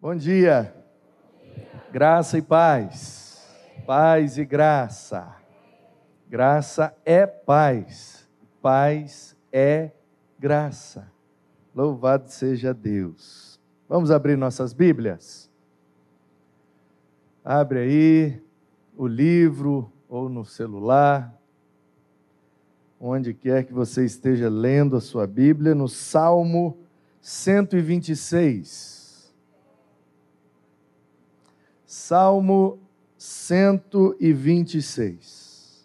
Bom dia. Graça e paz. Paz e graça. Graça é paz. Paz é graça. Louvado seja Deus. Vamos abrir nossas Bíblias? Abre aí o livro ou no celular, onde quer que você esteja lendo a sua Bíblia, no Salmo 126. Salmo 126.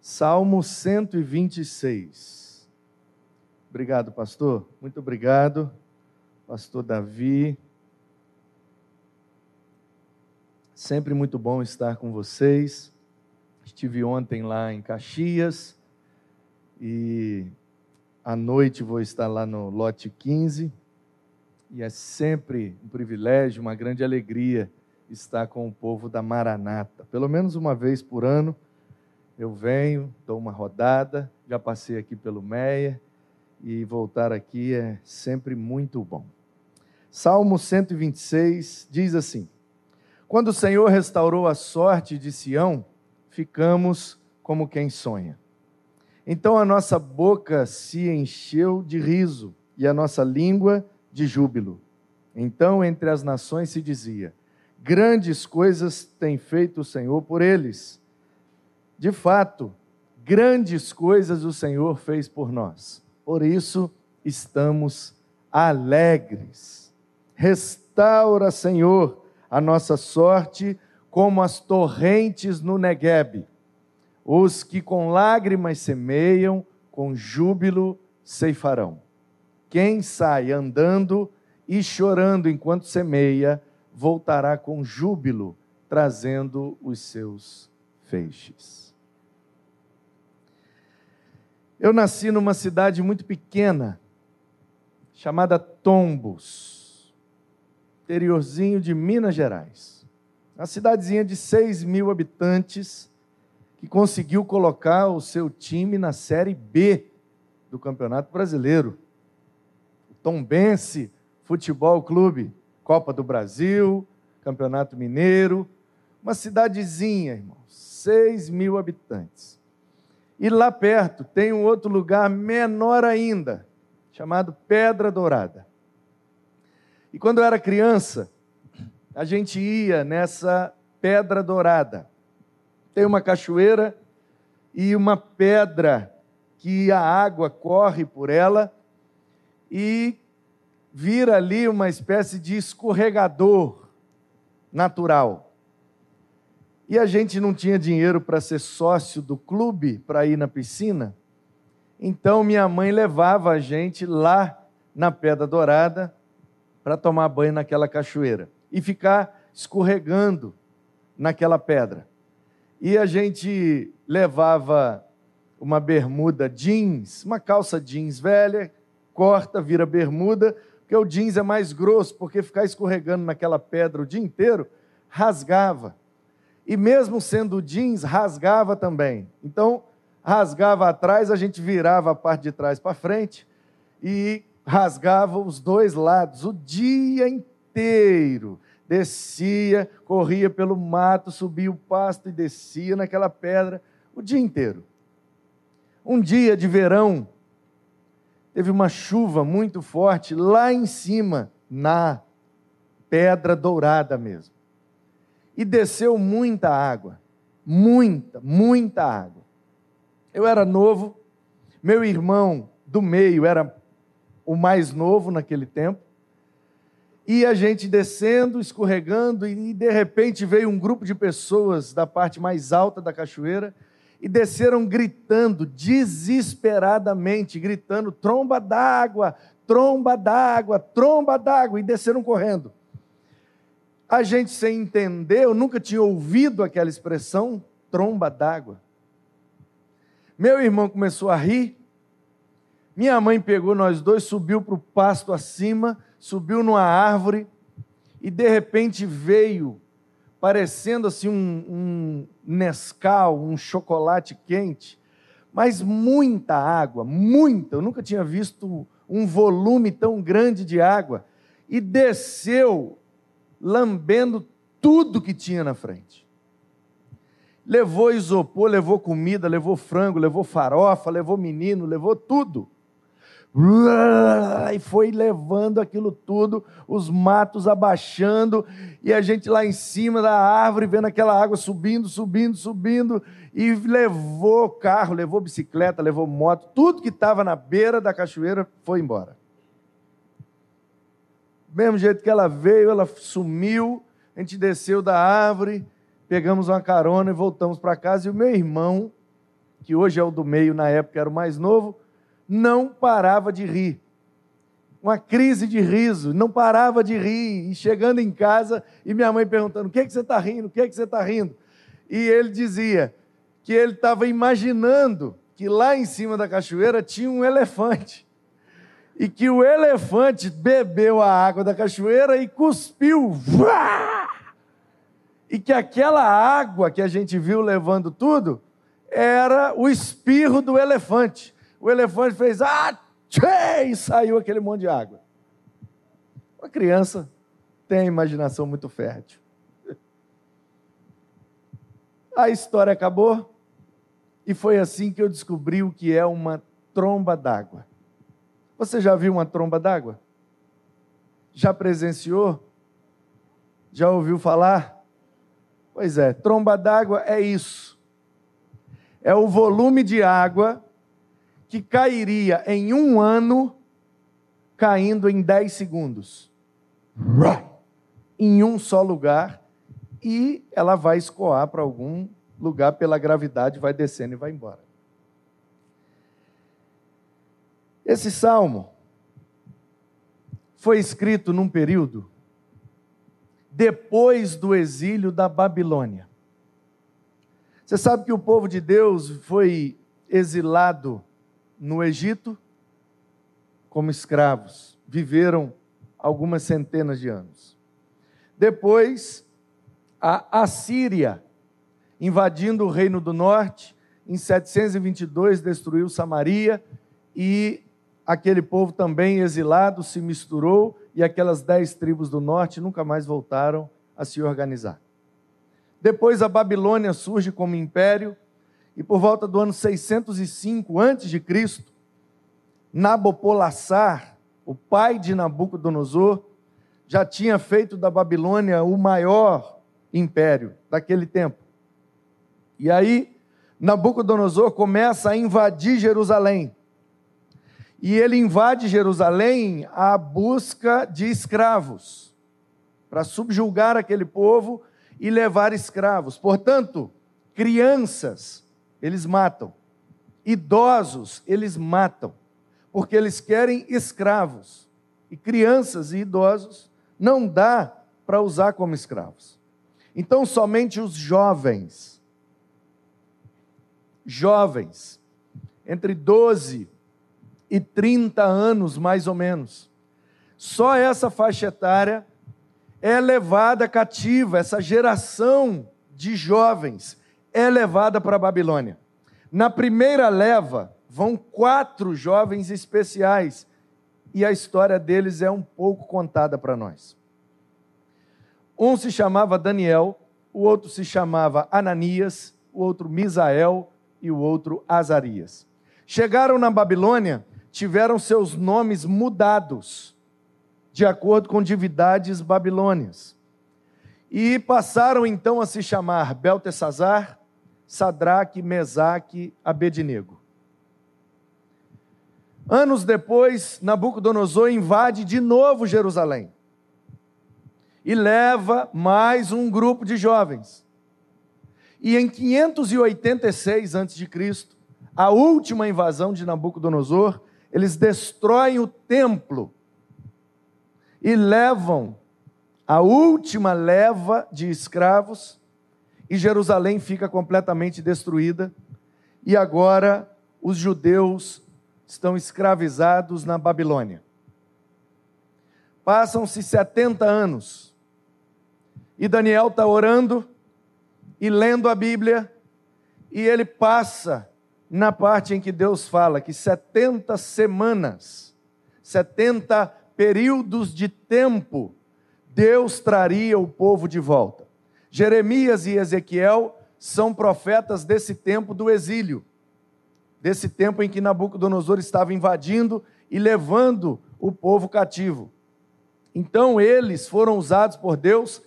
Salmo 126. Obrigado, pastor. Muito obrigado, pastor Davi. Sempre muito bom estar com vocês. Estive ontem lá em Caxias e à noite vou estar lá no lote 15. E é sempre um privilégio, uma grande alegria estar com o povo da Maranata. Pelo menos uma vez por ano eu venho, dou uma rodada, já passei aqui pelo Meia e voltar aqui é sempre muito bom. Salmo 126 diz assim: quando o Senhor restaurou a sorte de Sião, ficamos como quem sonha. Então a nossa boca se encheu de riso e a nossa língua de júbilo. Então entre as nações se dizia: Grandes coisas tem feito o Senhor por eles. De fato, grandes coisas o Senhor fez por nós. Por isso estamos alegres. Restaura, Senhor, a nossa sorte como as torrentes no Neguebe. Os que com lágrimas semeiam, com júbilo ceifarão. Quem sai andando e chorando enquanto semeia, voltará com júbilo, trazendo os seus feixes. Eu nasci numa cidade muito pequena, chamada Tombos interiorzinho de Minas Gerais. Uma cidadezinha de 6 mil habitantes que conseguiu colocar o seu time na Série B do Campeonato Brasileiro. Tombense Futebol Clube, Copa do Brasil, Campeonato Mineiro. Uma cidadezinha, irmãos, 6 mil habitantes. E lá perto tem um outro lugar menor ainda, chamado Pedra Dourada. E quando eu era criança, a gente ia nessa pedra dourada. Tem uma cachoeira e uma pedra que a água corre por ela e vira ali uma espécie de escorregador natural. E a gente não tinha dinheiro para ser sócio do clube para ir na piscina. Então minha mãe levava a gente lá na Pedra Dourada para tomar banho naquela cachoeira e ficar escorregando naquela pedra. E a gente levava uma bermuda jeans, uma calça jeans velha, corta, vira bermuda, porque o jeans é mais grosso, porque ficar escorregando naquela pedra o dia inteiro rasgava. E mesmo sendo jeans, rasgava também. Então, rasgava atrás, a gente virava a parte de trás para frente e rasgava os dois lados o dia inteiro. Descia, corria pelo mato, subia o pasto e descia naquela pedra o dia inteiro. Um dia de verão, teve uma chuva muito forte lá em cima, na pedra dourada mesmo. E desceu muita água, muita, muita água. Eu era novo, meu irmão do meio era o mais novo naquele tempo. E a gente descendo, escorregando, e de repente veio um grupo de pessoas da parte mais alta da cachoeira e desceram gritando, desesperadamente, gritando: tromba d'água, tromba d'água, tromba d'água, e desceram correndo. A gente, sem entender, eu nunca tinha ouvido aquela expressão, tromba d'água. Meu irmão começou a rir, minha mãe pegou nós dois, subiu para o pasto acima, subiu numa árvore e de repente veio, parecendo assim um, um Nescau, um chocolate quente, mas muita água, muita. Eu nunca tinha visto um volume tão grande de água. E desceu, lambendo tudo que tinha na frente. Levou isopor, levou comida, levou frango, levou farofa, levou menino, levou tudo. E foi levando aquilo tudo, os matos abaixando, e a gente lá em cima da árvore, vendo aquela água subindo, subindo, subindo, e levou carro, levou bicicleta, levou moto, tudo que estava na beira da cachoeira foi embora. Do mesmo jeito que ela veio, ela sumiu, a gente desceu da árvore, pegamos uma carona e voltamos para casa, e o meu irmão, que hoje é o do meio, na época era o mais novo, não parava de rir. Uma crise de riso, não parava de rir. E chegando em casa, e minha mãe perguntando: o que, é que você está rindo? O que, é que você está rindo? E ele dizia que ele estava imaginando que lá em cima da cachoeira tinha um elefante. E que o elefante bebeu a água da cachoeira e cuspiu. E que aquela água que a gente viu levando tudo era o espirro do elefante o elefante fez ah, tchê, e saiu aquele monte de água. Uma criança tem imaginação muito fértil. A história acabou e foi assim que eu descobri o que é uma tromba d'água. Você já viu uma tromba d'água? Já presenciou? Já ouviu falar? Pois é, tromba d'água é isso. É o volume de água que cairia em um ano, caindo em 10 segundos. Em um só lugar, e ela vai escoar para algum lugar pela gravidade, vai descendo e vai embora. Esse salmo foi escrito num período depois do exílio da Babilônia. Você sabe que o povo de Deus foi exilado no Egito como escravos. Viveram algumas centenas de anos. Depois, a Assíria, invadindo o reino do norte, em 722 destruiu Samaria e aquele povo também exilado se misturou e aquelas dez tribos do norte nunca mais voltaram a se organizar. Depois a Babilônia surge como império e por volta do ano 605 a.C., Nabopolassar, o pai de Nabucodonosor, já tinha feito da Babilônia o maior império daquele tempo. E aí, Nabucodonosor começa a invadir Jerusalém. E ele invade Jerusalém à busca de escravos, para subjugar aquele povo e levar escravos. Portanto, crianças eles matam. Idosos, eles matam, porque eles querem escravos. E crianças e idosos não dá para usar como escravos. Então, somente os jovens, jovens, entre 12 e 30 anos mais ou menos, só essa faixa etária é levada cativa, essa geração de jovens é levada para a Babilônia. Na primeira leva, vão quatro jovens especiais, e a história deles é um pouco contada para nós. Um se chamava Daniel, o outro se chamava Ananias, o outro Misael e o outro Azarias. Chegaram na Babilônia, tiveram seus nomes mudados, de acordo com divindades babilônias. E passaram então a se chamar Beltesazar, Sadraque, Mesaque, Abednego. Anos depois, Nabucodonosor invade de novo Jerusalém e leva mais um grupo de jovens. E em 586 a.C., a última invasão de Nabucodonosor, eles destroem o templo e levam a última leva de escravos e Jerusalém fica completamente destruída, e agora os judeus estão escravizados na Babilônia. Passam-se 70 anos. E Daniel está orando e lendo a Bíblia, e ele passa na parte em que Deus fala que 70 semanas, 70 períodos de tempo, Deus traria o povo de volta. Jeremias e Ezequiel são profetas desse tempo do exílio, desse tempo em que Nabucodonosor estava invadindo e levando o povo cativo. Então eles foram usados por Deus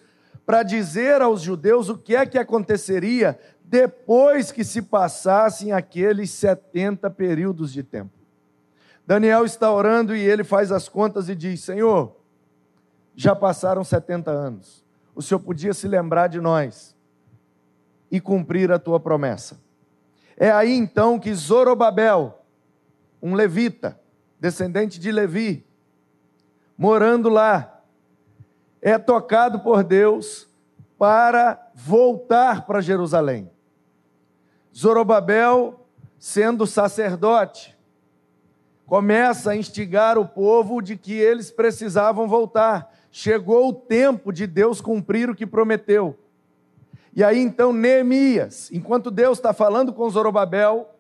para dizer aos judeus o que é que aconteceria depois que se passassem aqueles 70 períodos de tempo. Daniel está orando e ele faz as contas e diz: Senhor, já passaram 70 anos, o Senhor podia se lembrar de nós e cumprir a tua promessa. É aí então que Zorobabel, um levita, descendente de Levi, morando lá, é tocado por Deus para voltar para Jerusalém. Zorobabel, sendo sacerdote, começa a instigar o povo de que eles precisavam voltar. Chegou o tempo de Deus cumprir o que prometeu. E aí então Neemias, enquanto Deus está falando com Zorobabel,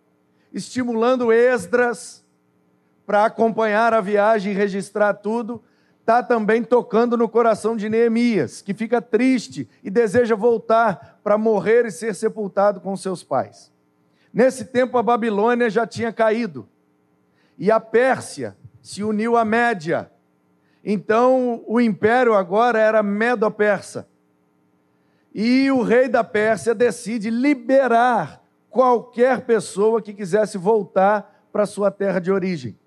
estimulando Esdras para acompanhar a viagem e registrar tudo, está também tocando no coração de Neemias, que fica triste e deseja voltar para morrer e ser sepultado com seus pais. Nesse tempo, a Babilônia já tinha caído e a Pérsia se uniu à Média. Então, o império agora era Medo-Persa. E o rei da Pérsia decide liberar qualquer pessoa que quisesse voltar para sua terra de origem.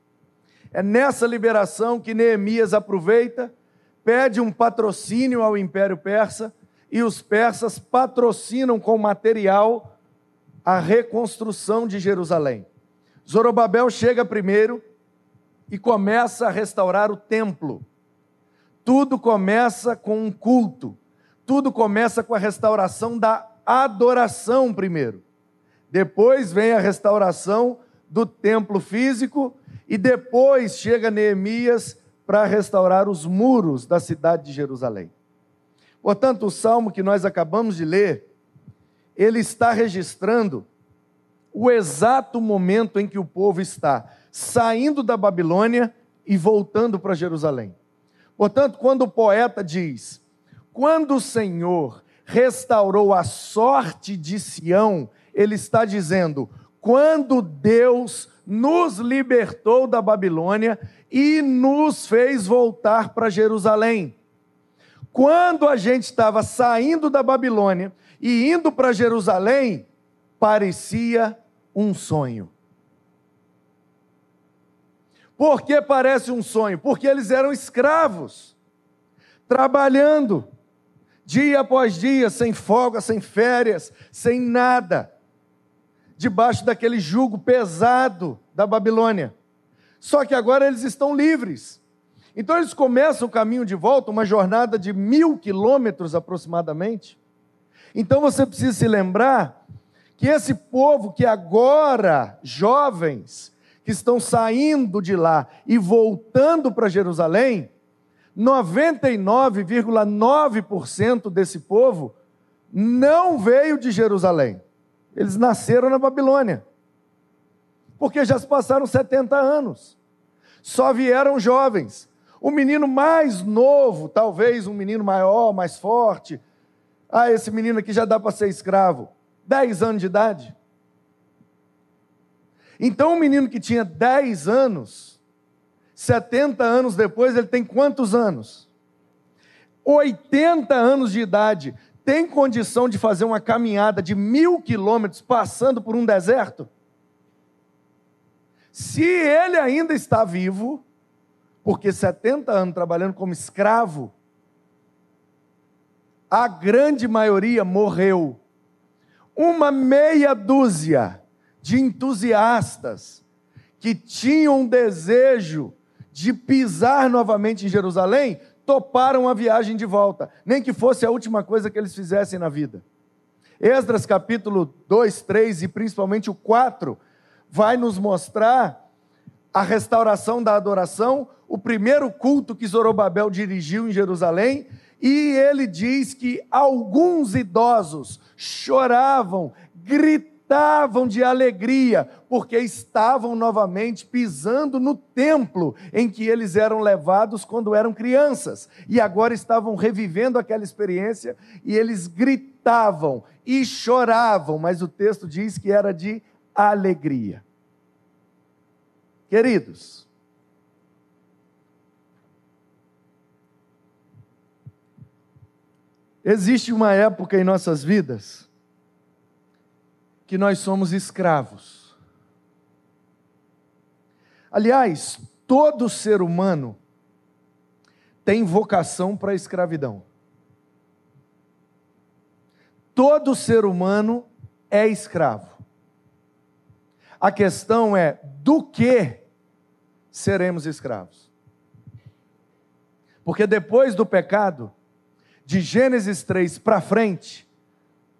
É nessa liberação que Neemias aproveita, pede um patrocínio ao Império Persa e os persas patrocinam com material a reconstrução de Jerusalém. Zorobabel chega primeiro e começa a restaurar o templo. Tudo começa com um culto. Tudo começa com a restauração da adoração primeiro. Depois vem a restauração do templo físico e depois chega Neemias para restaurar os muros da cidade de Jerusalém. Portanto, o salmo que nós acabamos de ler, ele está registrando o exato momento em que o povo está saindo da Babilônia e voltando para Jerusalém. Portanto, quando o poeta diz: Quando o Senhor restaurou a sorte de Sião, ele está dizendo: quando Deus nos libertou da Babilônia e nos fez voltar para Jerusalém. Quando a gente estava saindo da Babilônia e indo para Jerusalém, parecia um sonho. Por que parece um sonho? Porque eles eram escravos, trabalhando dia após dia, sem folga, sem férias, sem nada debaixo daquele jugo pesado da Babilônia. Só que agora eles estão livres. Então eles começam o caminho de volta, uma jornada de mil quilômetros aproximadamente. Então você precisa se lembrar que esse povo que agora, jovens, que estão saindo de lá e voltando para Jerusalém, 99,9% desse povo não veio de Jerusalém. Eles nasceram na Babilônia. Porque já se passaram 70 anos. Só vieram jovens. O menino mais novo, talvez um menino maior, mais forte. Ah, esse menino aqui já dá para ser escravo. 10 anos de idade. Então, um menino que tinha 10 anos, 70 anos depois, ele tem quantos anos? 80 anos de idade tem condição de fazer uma caminhada de mil quilômetros passando por um deserto? Se ele ainda está vivo, porque 70 anos trabalhando como escravo, a grande maioria morreu. Uma meia dúzia de entusiastas que tinham um desejo de pisar novamente em Jerusalém toparam a viagem de volta, nem que fosse a última coisa que eles fizessem na vida. Esdras capítulo 2, 3 e principalmente o 4 vai nos mostrar a restauração da adoração, o primeiro culto que Zorobabel dirigiu em Jerusalém, e ele diz que alguns idosos choravam, gritavam de alegria, porque estavam novamente pisando no templo em que eles eram levados quando eram crianças, e agora estavam revivendo aquela experiência e eles gritavam e choravam, mas o texto diz que era de alegria. Queridos, existe uma época em nossas vidas que nós somos escravos. Aliás, todo ser humano tem vocação para a escravidão. Todo ser humano é escravo. A questão é do que seremos escravos. Porque depois do pecado, de Gênesis 3 para frente,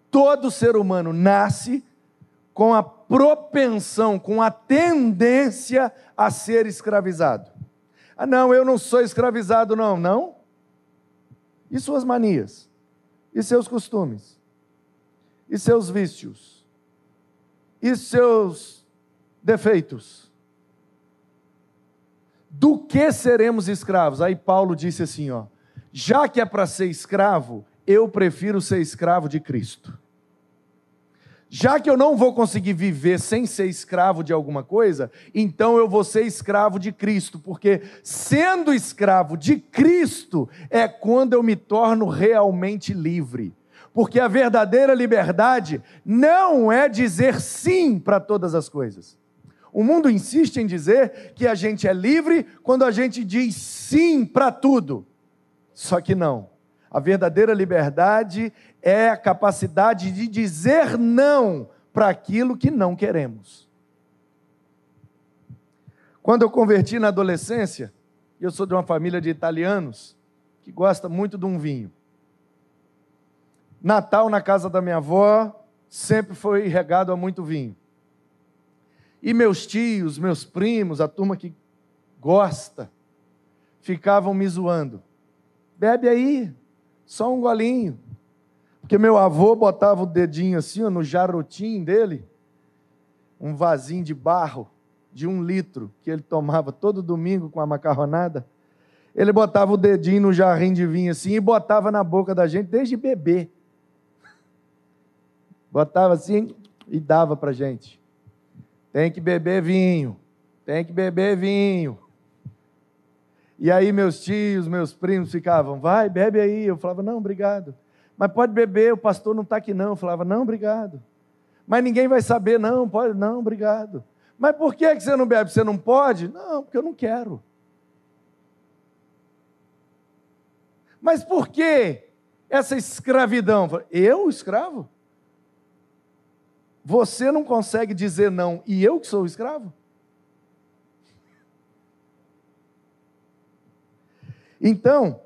todo ser humano nasce com a propensão, com a tendência a ser escravizado. Ah, não, eu não sou escravizado, não. Não? E suas manias? E seus costumes? e seus vícios e seus defeitos. Do que seremos escravos? Aí Paulo disse assim, ó: Já que é para ser escravo, eu prefiro ser escravo de Cristo. Já que eu não vou conseguir viver sem ser escravo de alguma coisa, então eu vou ser escravo de Cristo, porque sendo escravo de Cristo é quando eu me torno realmente livre. Porque a verdadeira liberdade não é dizer sim para todas as coisas. O mundo insiste em dizer que a gente é livre quando a gente diz sim para tudo. Só que não. A verdadeira liberdade é a capacidade de dizer não para aquilo que não queremos. Quando eu converti na adolescência, eu sou de uma família de italianos que gosta muito de um vinho. Natal na casa da minha avó sempre foi regado a muito vinho. E meus tios, meus primos, a turma que gosta, ficavam me zoando. Bebe aí, só um golinho. Porque meu avô botava o dedinho assim ó, no jarotim dele, um vasinho de barro de um litro que ele tomava todo domingo com a macarronada. Ele botava o dedinho no jarrinho de vinho assim e botava na boca da gente desde bebê. Botava assim e dava para gente. Tem que beber vinho, tem que beber vinho. E aí meus tios, meus primos ficavam, vai, bebe aí. Eu falava, não, obrigado. Mas pode beber, o pastor não está aqui não. Eu falava, não, obrigado. Mas ninguém vai saber, não, pode, não, obrigado. Mas por que você não bebe? Você não pode? Não, porque eu não quero. Mas por que essa escravidão? Eu, escravo? Você não consegue dizer não e eu que sou escravo? Então,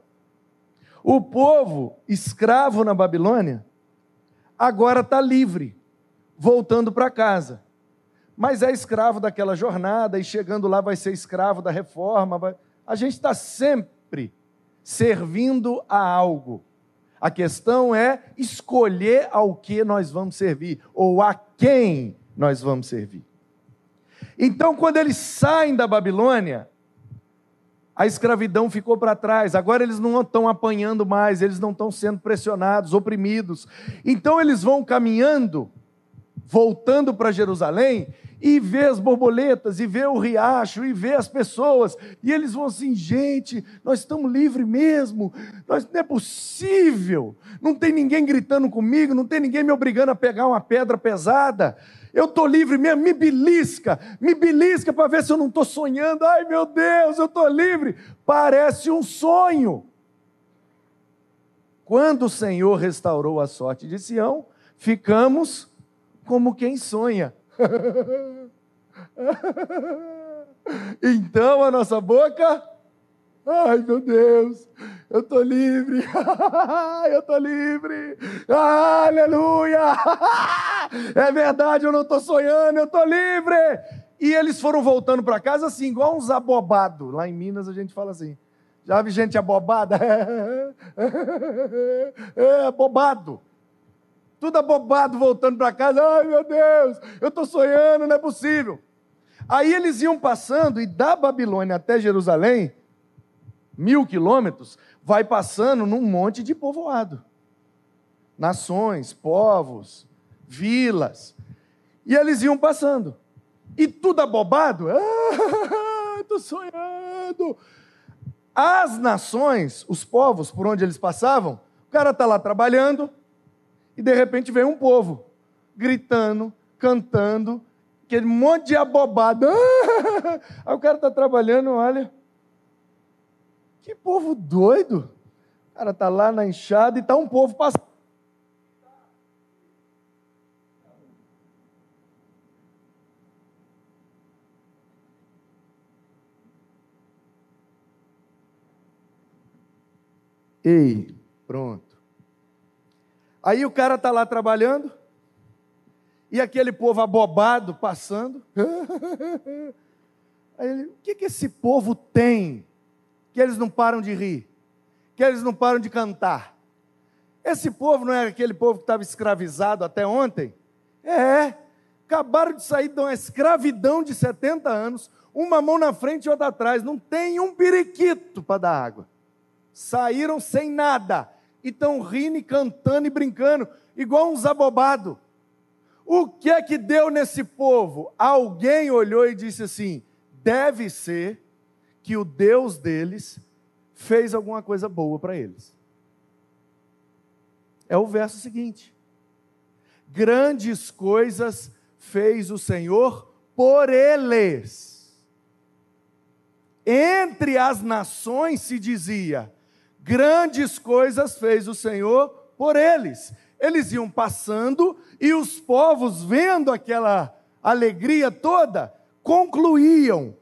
o povo escravo na Babilônia agora está livre, voltando para casa. Mas é escravo daquela jornada e chegando lá vai ser escravo da reforma. Vai... A gente está sempre servindo a algo. A questão é escolher ao que nós vamos servir, ou a quem nós vamos servir. Então, quando eles saem da Babilônia, a escravidão ficou para trás. Agora eles não estão apanhando mais, eles não estão sendo pressionados, oprimidos. Então eles vão caminhando, voltando para Jerusalém, e vê as borboletas, e vê o riacho, e vê as pessoas, e eles vão assim: gente, nós estamos livres mesmo, nós, não é possível, não tem ninguém gritando comigo, não tem ninguém me obrigando a pegar uma pedra pesada. Eu estou livre mesmo, me belisca, me belisca para ver se eu não estou sonhando. Ai meu Deus, eu estou livre. Parece um sonho. Quando o Senhor restaurou a sorte de Sião, ficamos como quem sonha. então a nossa boca, ai meu Deus, eu estou livre, eu estou livre, aleluia, é verdade, eu não estou sonhando, eu estou livre. E eles foram voltando para casa assim, igual uns abobados. Lá em Minas a gente fala assim. Já vi gente abobada? É, abobado. Tudo abobado voltando para casa. Ai, meu Deus, eu estou sonhando, não é possível. Aí eles iam passando, e da Babilônia até Jerusalém, mil quilômetros, vai passando num monte de povoado. Nações, povos, vilas. E eles iam passando. E tudo abobado. Ah, estou sonhando. As nações, os povos por onde eles passavam, o cara está lá trabalhando e de repente vem um povo gritando, cantando, aquele monte de abobado. Aí o cara está trabalhando, olha. Que povo doido. O cara está lá na enxada e está um povo passando. Ei, pronto. Aí o cara está lá trabalhando, e aquele povo abobado passando. Aí ele, o que, que esse povo tem que eles não param de rir? Que eles não param de cantar? Esse povo não é aquele povo que estava escravizado até ontem? É, acabaram de sair de uma escravidão de 70 anos, uma mão na frente e outra atrás, não tem um periquito para dar água saíram sem nada e estão rindo e cantando e brincando, igual uns abobados. O que é que deu nesse povo? Alguém olhou e disse assim: deve ser que o Deus deles fez alguma coisa boa para eles. É o verso seguinte: Grandes coisas fez o Senhor por eles. Entre as nações se dizia: Grandes coisas fez o Senhor por eles. Eles iam passando e os povos, vendo aquela alegria toda, concluíam: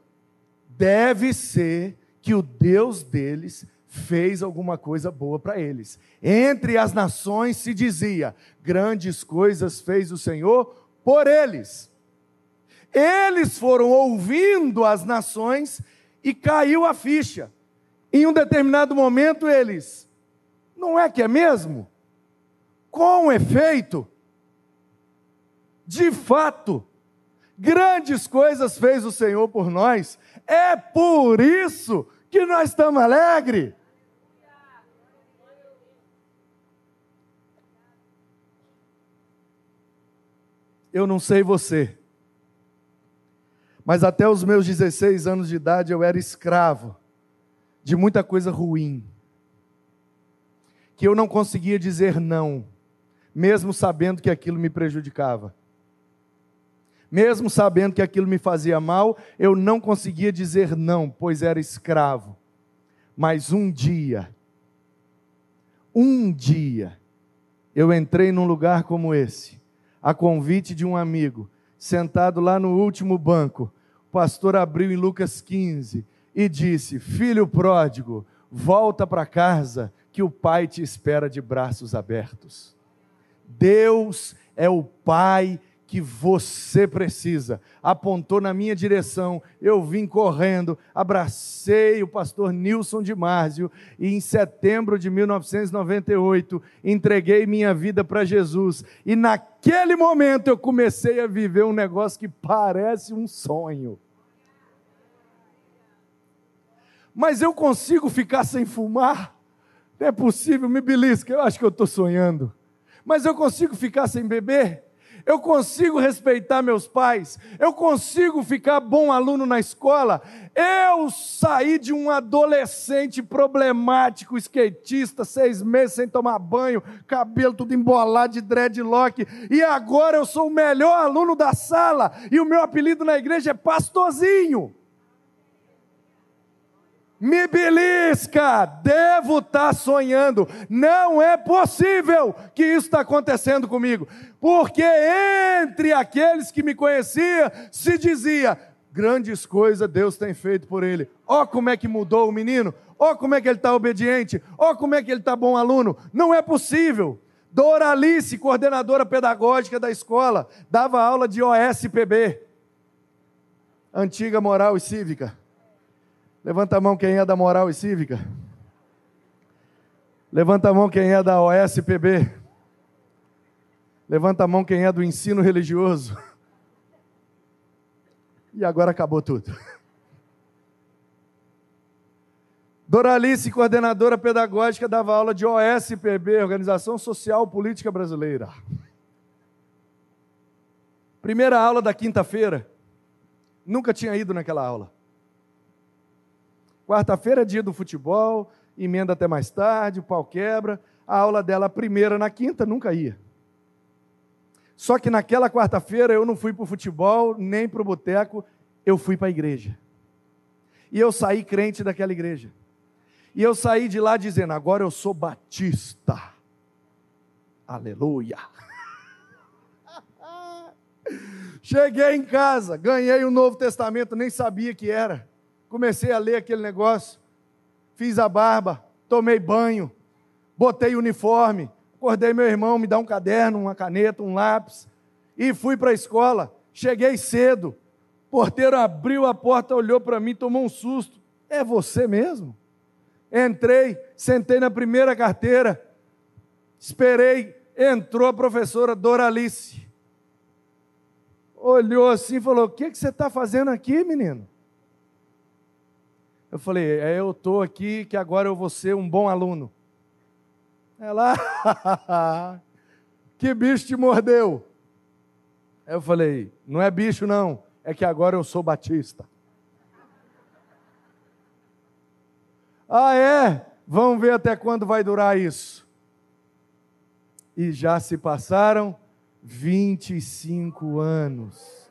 deve ser que o Deus deles fez alguma coisa boa para eles. Entre as nações se dizia: grandes coisas fez o Senhor por eles. Eles foram ouvindo as nações e caiu a ficha. Em um determinado momento eles, não é que é mesmo? Com efeito, de fato, grandes coisas fez o Senhor por nós, é por isso que nós estamos alegres. Eu não sei você, mas até os meus 16 anos de idade eu era escravo de muita coisa ruim, que eu não conseguia dizer não, mesmo sabendo que aquilo me prejudicava. Mesmo sabendo que aquilo me fazia mal, eu não conseguia dizer não, pois era escravo. Mas um dia, um dia, eu entrei num lugar como esse, a convite de um amigo, sentado lá no último banco. O pastor abriu em Lucas 15 e disse: Filho pródigo, volta para casa, que o pai te espera de braços abertos. Deus é o pai que você precisa. Apontou na minha direção, eu vim correndo, abracei o pastor Nilson de Márzio e em setembro de 1998 entreguei minha vida para Jesus. E naquele momento eu comecei a viver um negócio que parece um sonho. Mas eu consigo ficar sem fumar? Não é possível, me belisca, eu acho que eu estou sonhando. Mas eu consigo ficar sem beber? Eu consigo respeitar meus pais? Eu consigo ficar bom aluno na escola? Eu saí de um adolescente problemático, skatista, seis meses sem tomar banho, cabelo tudo embolado de dreadlock, e agora eu sou o melhor aluno da sala, e o meu apelido na igreja é Pastorzinho me belisca, devo estar tá sonhando. Não é possível que isso está acontecendo comigo, porque entre aqueles que me conheciam se dizia: grandes coisas Deus tem feito por ele. Ó, oh, como é que mudou o menino, ó, oh, como é que ele está obediente, ó, oh, como é que ele está bom aluno. Não é possível. Doralice, coordenadora pedagógica da escola, dava aula de OSPB. Antiga moral e cívica. Levanta a mão quem é da moral e cívica. Levanta a mão quem é da OSPB. Levanta a mão quem é do ensino religioso. E agora acabou tudo. Doralice, coordenadora pedagógica, dava aula de OSPB, Organização Social Política Brasileira. Primeira aula da quinta-feira. Nunca tinha ido naquela aula. Quarta-feira é dia do futebol, emenda até mais tarde, o pau quebra. A aula dela, primeira na quinta, nunca ia. Só que naquela quarta-feira eu não fui para o futebol, nem para o boteco, eu fui para a igreja. E eu saí crente daquela igreja. E eu saí de lá dizendo: agora eu sou batista. Aleluia. Cheguei em casa, ganhei o Novo Testamento, nem sabia que era. Comecei a ler aquele negócio, fiz a barba, tomei banho, botei uniforme, acordei meu irmão, me dá um caderno, uma caneta, um lápis, e fui para a escola. Cheguei cedo, o porteiro abriu a porta, olhou para mim, tomou um susto. É você mesmo? Entrei, sentei na primeira carteira, esperei, entrou a professora Doralice. Olhou assim e falou: O que, que você está fazendo aqui, menino? Eu falei: é, Eu estou aqui que agora eu vou ser um bom aluno. Ela, que bicho te mordeu? Eu falei: Não é bicho, não, é que agora eu sou batista. Ah, é? Vamos ver até quando vai durar isso. E já se passaram 25 anos.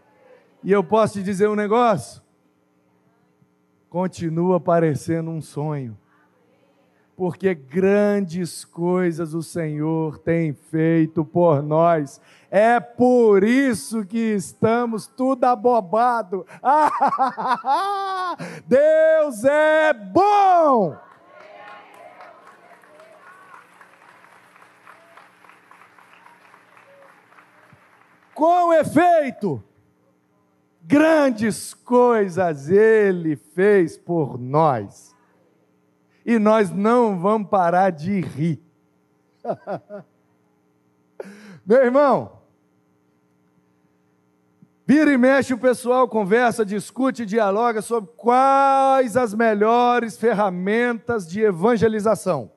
E eu posso te dizer um negócio? Continua parecendo um sonho. Porque grandes coisas o Senhor tem feito por nós. É por isso que estamos tudo abobado. Deus é bom. Com efeito, grandes coisas ele fez por nós. E nós não vamos parar de rir. Meu irmão, Vira e mexe, o pessoal conversa, discute, dialoga sobre quais as melhores ferramentas de evangelização.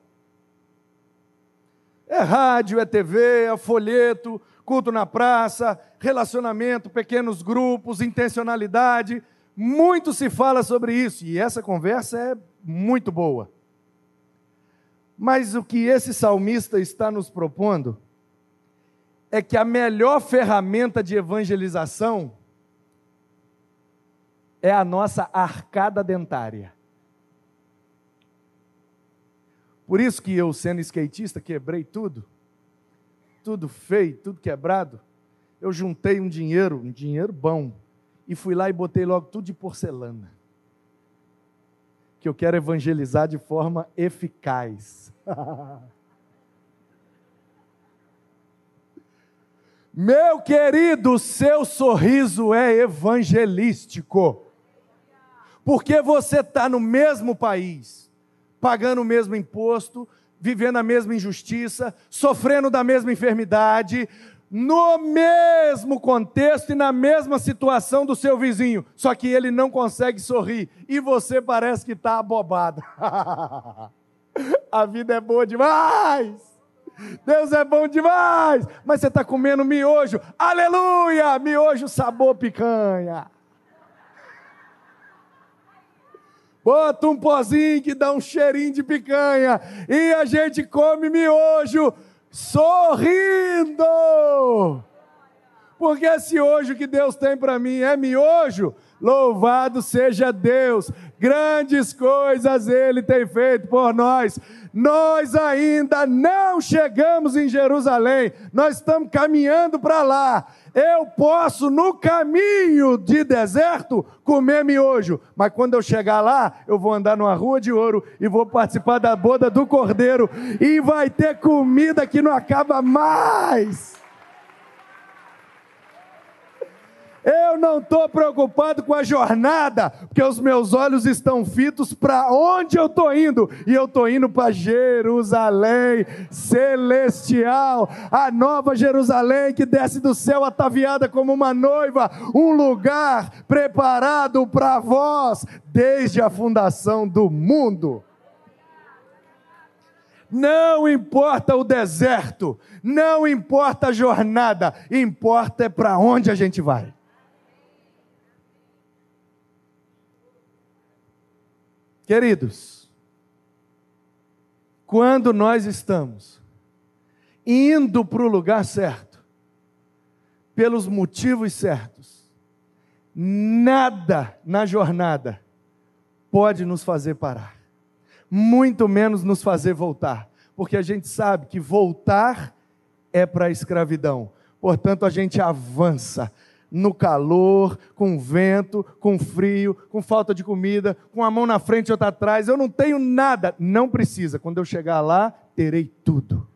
É rádio, é TV, é folheto, culto na praça, relacionamento, pequenos grupos, intencionalidade. Muito se fala sobre isso e essa conversa é muito boa. Mas o que esse salmista está nos propondo é que a melhor ferramenta de evangelização é a nossa arcada dentária. Por isso que eu, sendo skatista, quebrei tudo, tudo feio, tudo quebrado. Eu juntei um dinheiro, um dinheiro bom, e fui lá e botei logo tudo de porcelana. Que eu quero evangelizar de forma eficaz. Meu querido, seu sorriso é evangelístico. Porque você está no mesmo país, pagando o mesmo imposto, vivendo a mesma injustiça, sofrendo da mesma enfermidade, no mesmo contexto e na mesma situação do seu vizinho, só que ele não consegue sorrir e você parece que está abobado. a vida é boa demais! Deus é bom demais, mas você está comendo miojo, aleluia, miojo sabor picanha. Bota um pozinho que dá um cheirinho de picanha e a gente come miojo sorrindo. Porque esse hoje que Deus tem para mim é miojo, louvado seja Deus, grandes coisas Ele tem feito por nós nós ainda não chegamos em Jerusalém, nós estamos caminhando para lá. Eu posso, no caminho de deserto, comer miojo, mas quando eu chegar lá, eu vou andar numa rua de ouro e vou participar da boda do cordeiro, e vai ter comida que não acaba mais. Eu não estou preocupado com a jornada, porque os meus olhos estão fitos para onde eu estou indo. E eu estou indo para Jerusalém celestial, a nova Jerusalém que desce do céu ataviada como uma noiva, um lugar preparado para vós desde a fundação do mundo. Não importa o deserto, não importa a jornada, importa é para onde a gente vai. Queridos, quando nós estamos indo para o lugar certo, pelos motivos certos, nada na jornada pode nos fazer parar, muito menos nos fazer voltar, porque a gente sabe que voltar é para a escravidão, portanto a gente avança, no calor, com vento, com frio, com falta de comida, com a mão na frente e outra atrás. Eu não tenho nada. Não precisa. Quando eu chegar lá, terei tudo.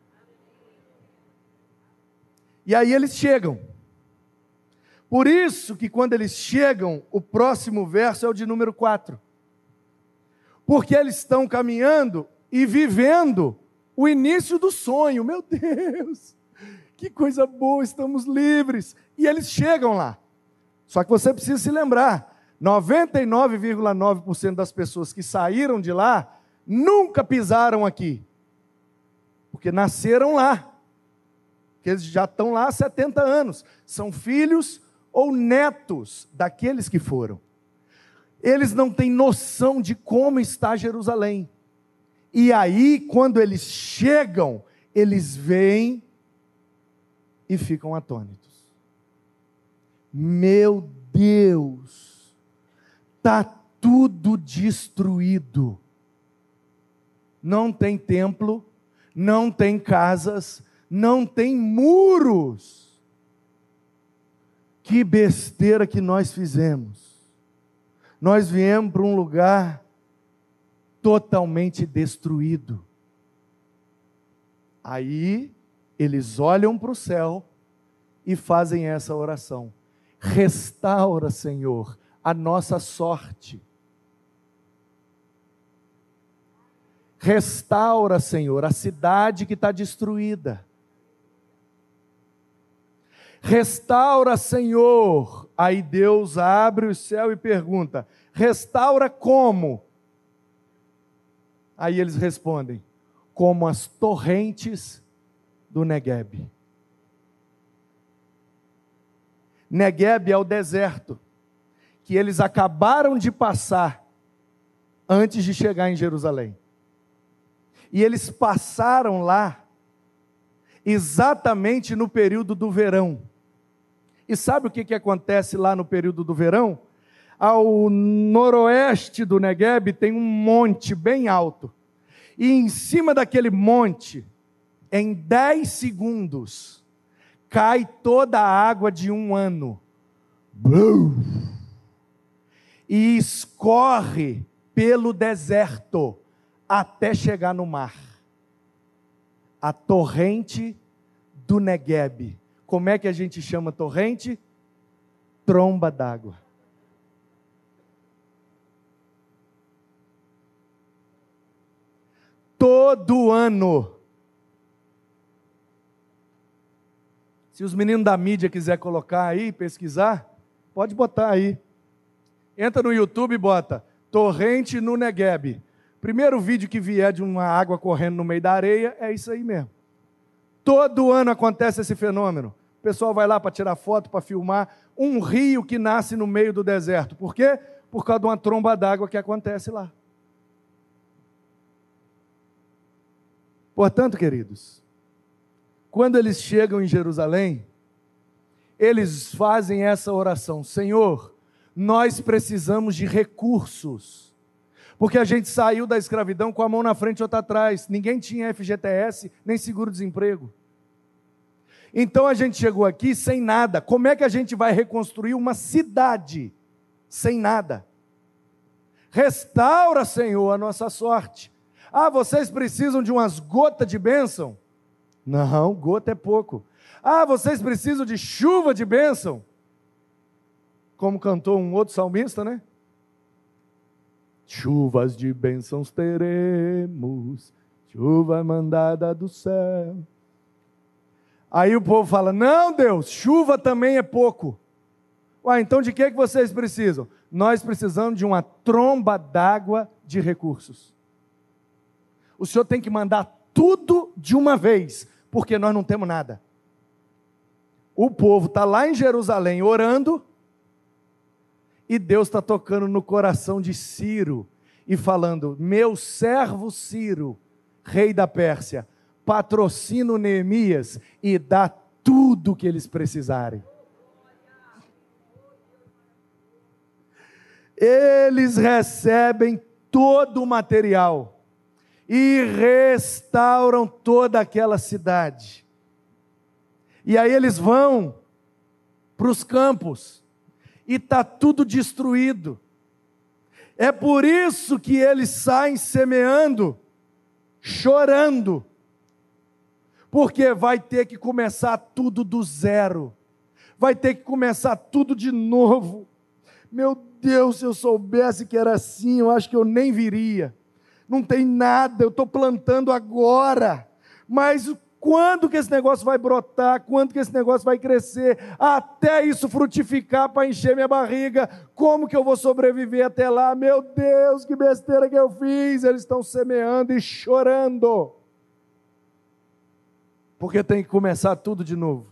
E aí eles chegam. Por isso que quando eles chegam, o próximo verso é o de número 4. Porque eles estão caminhando e vivendo o início do sonho. Meu Deus! Que coisa boa, estamos livres. E eles chegam lá. Só que você precisa se lembrar: 99,9% das pessoas que saíram de lá nunca pisaram aqui. Porque nasceram lá. Porque eles já estão lá há 70 anos. São filhos ou netos daqueles que foram. Eles não têm noção de como está Jerusalém. E aí, quando eles chegam, eles veem e ficam atônitos. Meu Deus, está tudo destruído. Não tem templo, não tem casas, não tem muros. Que besteira que nós fizemos. Nós viemos para um lugar totalmente destruído. Aí eles olham para o céu e fazem essa oração: Restaura, Senhor, a nossa sorte. Restaura, Senhor, a cidade que está destruída. Restaura, Senhor. Aí Deus abre o céu e pergunta: Restaura como? Aí eles respondem: Como as torrentes do Negueb. Negueb é o deserto que eles acabaram de passar antes de chegar em Jerusalém. E eles passaram lá exatamente no período do verão. E sabe o que, que acontece lá no período do verão? Ao noroeste do Negueb tem um monte bem alto. E em cima daquele monte em 10 segundos, cai toda a água de um ano. E escorre pelo deserto até chegar no mar. A torrente do Negueb. Como é que a gente chama torrente? Tromba d'água. Todo ano Se os meninos da mídia quiser colocar aí, pesquisar, pode botar aí. Entra no YouTube e bota torrente no Negueb. Primeiro vídeo que vier de uma água correndo no meio da areia, é isso aí mesmo. Todo ano acontece esse fenômeno. O pessoal vai lá para tirar foto, para filmar um rio que nasce no meio do deserto. Por quê? Por causa de uma tromba d'água que acontece lá. Portanto, queridos, quando eles chegam em Jerusalém, eles fazem essa oração: Senhor, nós precisamos de recursos. Porque a gente saiu da escravidão com a mão na frente e outra atrás. Ninguém tinha FGTS, nem seguro-desemprego. Então a gente chegou aqui sem nada. Como é que a gente vai reconstruir uma cidade sem nada? Restaura, Senhor, a nossa sorte. Ah, vocês precisam de umas gotas de bênção? Não, gota é pouco. Ah, vocês precisam de chuva de bênção? como cantou um outro salmista, né? Chuvas de bênçãos teremos, chuva mandada do céu. Aí o povo fala: Não, Deus, chuva também é pouco. Ué, então de que, que vocês precisam? Nós precisamos de uma tromba d'água de recursos. O Senhor tem que mandar tudo de uma vez, porque nós não temos nada. O povo está lá em Jerusalém orando, e Deus está tocando no coração de Ciro e falando: Meu servo Ciro, rei da Pérsia, patrocina Neemias e dá tudo o que eles precisarem. Eles recebem todo o material e restauram toda aquela cidade. E aí eles vão para os campos e está tudo destruído. É por isso que eles saem semeando, chorando, porque vai ter que começar tudo do zero, vai ter que começar tudo de novo. Meu Deus, se eu soubesse que era assim, eu acho que eu nem viria. Não tem nada, eu estou plantando agora, mas quando que esse negócio vai brotar? Quando que esse negócio vai crescer? Até isso frutificar para encher minha barriga. Como que eu vou sobreviver até lá? Meu Deus, que besteira que eu fiz! Eles estão semeando e chorando. Porque tem que começar tudo de novo.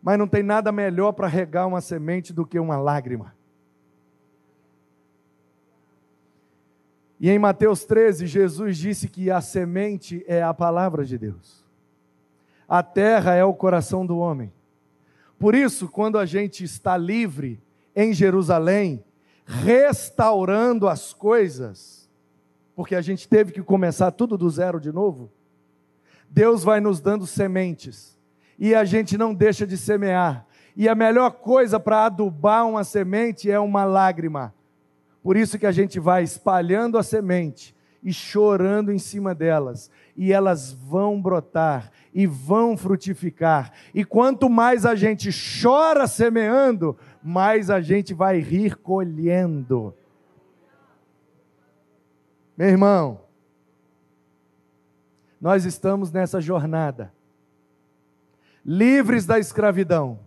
Mas não tem nada melhor para regar uma semente do que uma lágrima. E em Mateus 13, Jesus disse que a semente é a palavra de Deus. A terra é o coração do homem. Por isso, quando a gente está livre em Jerusalém, restaurando as coisas, porque a gente teve que começar tudo do zero de novo, Deus vai nos dando sementes e a gente não deixa de semear. E a melhor coisa para adubar uma semente é uma lágrima. Por isso que a gente vai espalhando a semente e chorando em cima delas, e elas vão brotar e vão frutificar. E quanto mais a gente chora semeando, mais a gente vai rir colhendo. Meu irmão, nós estamos nessa jornada, livres da escravidão,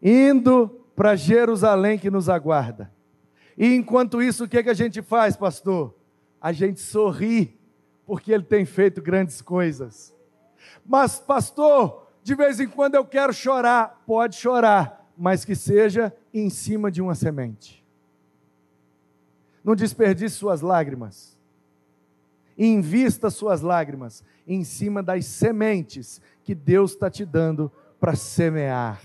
indo para Jerusalém que nos aguarda. E enquanto isso, o que, é que a gente faz, pastor? A gente sorri, porque ele tem feito grandes coisas. Mas, pastor, de vez em quando eu quero chorar. Pode chorar, mas que seja em cima de uma semente. Não desperdice suas lágrimas. Invista suas lágrimas em cima das sementes que Deus está te dando para semear.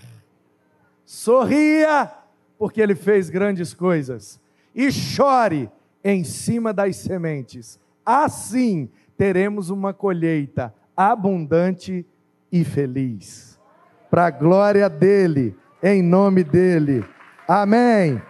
Sorria, porque Ele fez grandes coisas e chore em cima das sementes. Assim teremos uma colheita abundante e feliz. Para a glória dele, em nome dele. Amém.